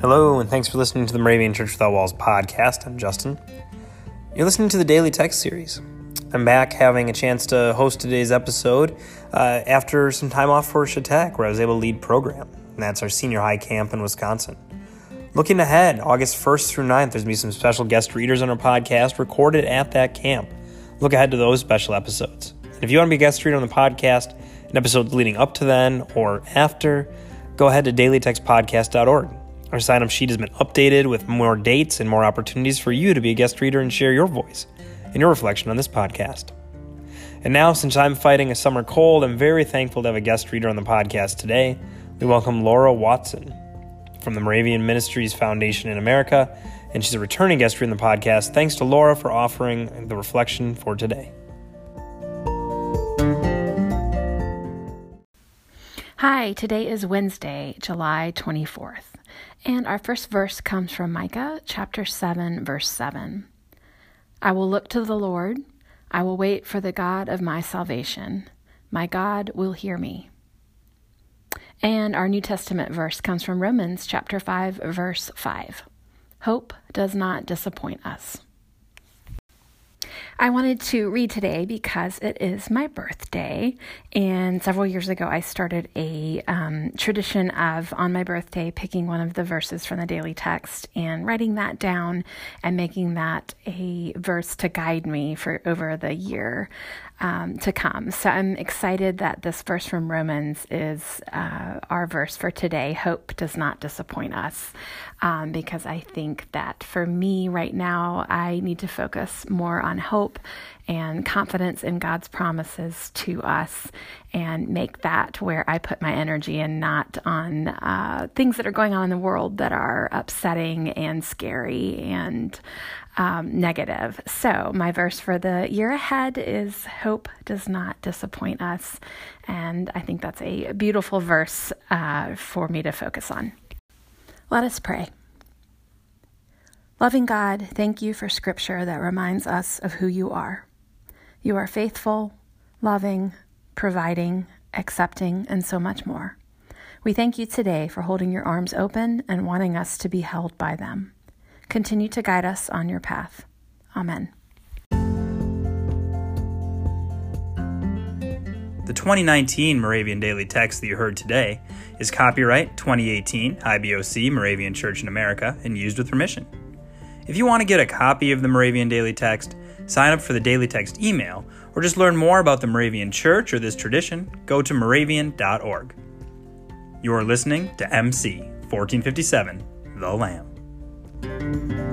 Hello, and thanks for listening to the Moravian Church Without Walls podcast. I'm Justin. You're listening to the Daily Text Series. I'm back having a chance to host today's episode uh, after some time off for Chautauqua, where I was able to lead program. And that's our senior high camp in Wisconsin. Looking ahead, August 1st through 9th, there's going to be some special guest readers on our podcast recorded at that camp. Look ahead to those special episodes. And if you want to be a guest reader on the podcast, an episode leading up to then or after, go ahead to dailytextpodcast.org. Our sign up sheet has been updated with more dates and more opportunities for you to be a guest reader and share your voice and your reflection on this podcast. And now, since I'm fighting a summer cold, I'm very thankful to have a guest reader on the podcast today. We welcome Laura Watson from the Moravian Ministries Foundation in America, and she's a returning guest reader in the podcast. Thanks to Laura for offering the reflection for today. Hi, today is Wednesday, July 24th. And our first verse comes from Micah chapter 7, verse 7. I will look to the Lord. I will wait for the God of my salvation. My God will hear me. And our New Testament verse comes from Romans chapter 5, verse 5. Hope does not disappoint us. I wanted to read today because it is my birthday. And several years ago, I started a um, tradition of on my birthday picking one of the verses from the daily text and writing that down and making that a verse to guide me for over the year um, to come. So I'm excited that this verse from Romans is uh, our verse for today. Hope does not disappoint us um, because I think that for me right now, I need to focus more on hope and confidence in God's promises to us and make that where I put my energy and not on uh, things that are going on in the world that are upsetting and scary and um, negative. So, my verse for the year ahead is Hope does not disappoint us. And I think that's a beautiful verse uh, for me to focus on. Let us pray. Loving God, thank you for scripture that reminds us of who you are. You are faithful, loving, providing, accepting, and so much more. We thank you today for holding your arms open and wanting us to be held by them. Continue to guide us on your path. Amen. The 2019 Moravian Daily Text that you heard today is copyright 2018 IBOC Moravian Church in America and used with permission. If you want to get a copy of the Moravian Daily Text, sign up for the Daily Text email, or just learn more about the Moravian Church or this tradition, go to moravian.org. You are listening to MC 1457, The Lamb.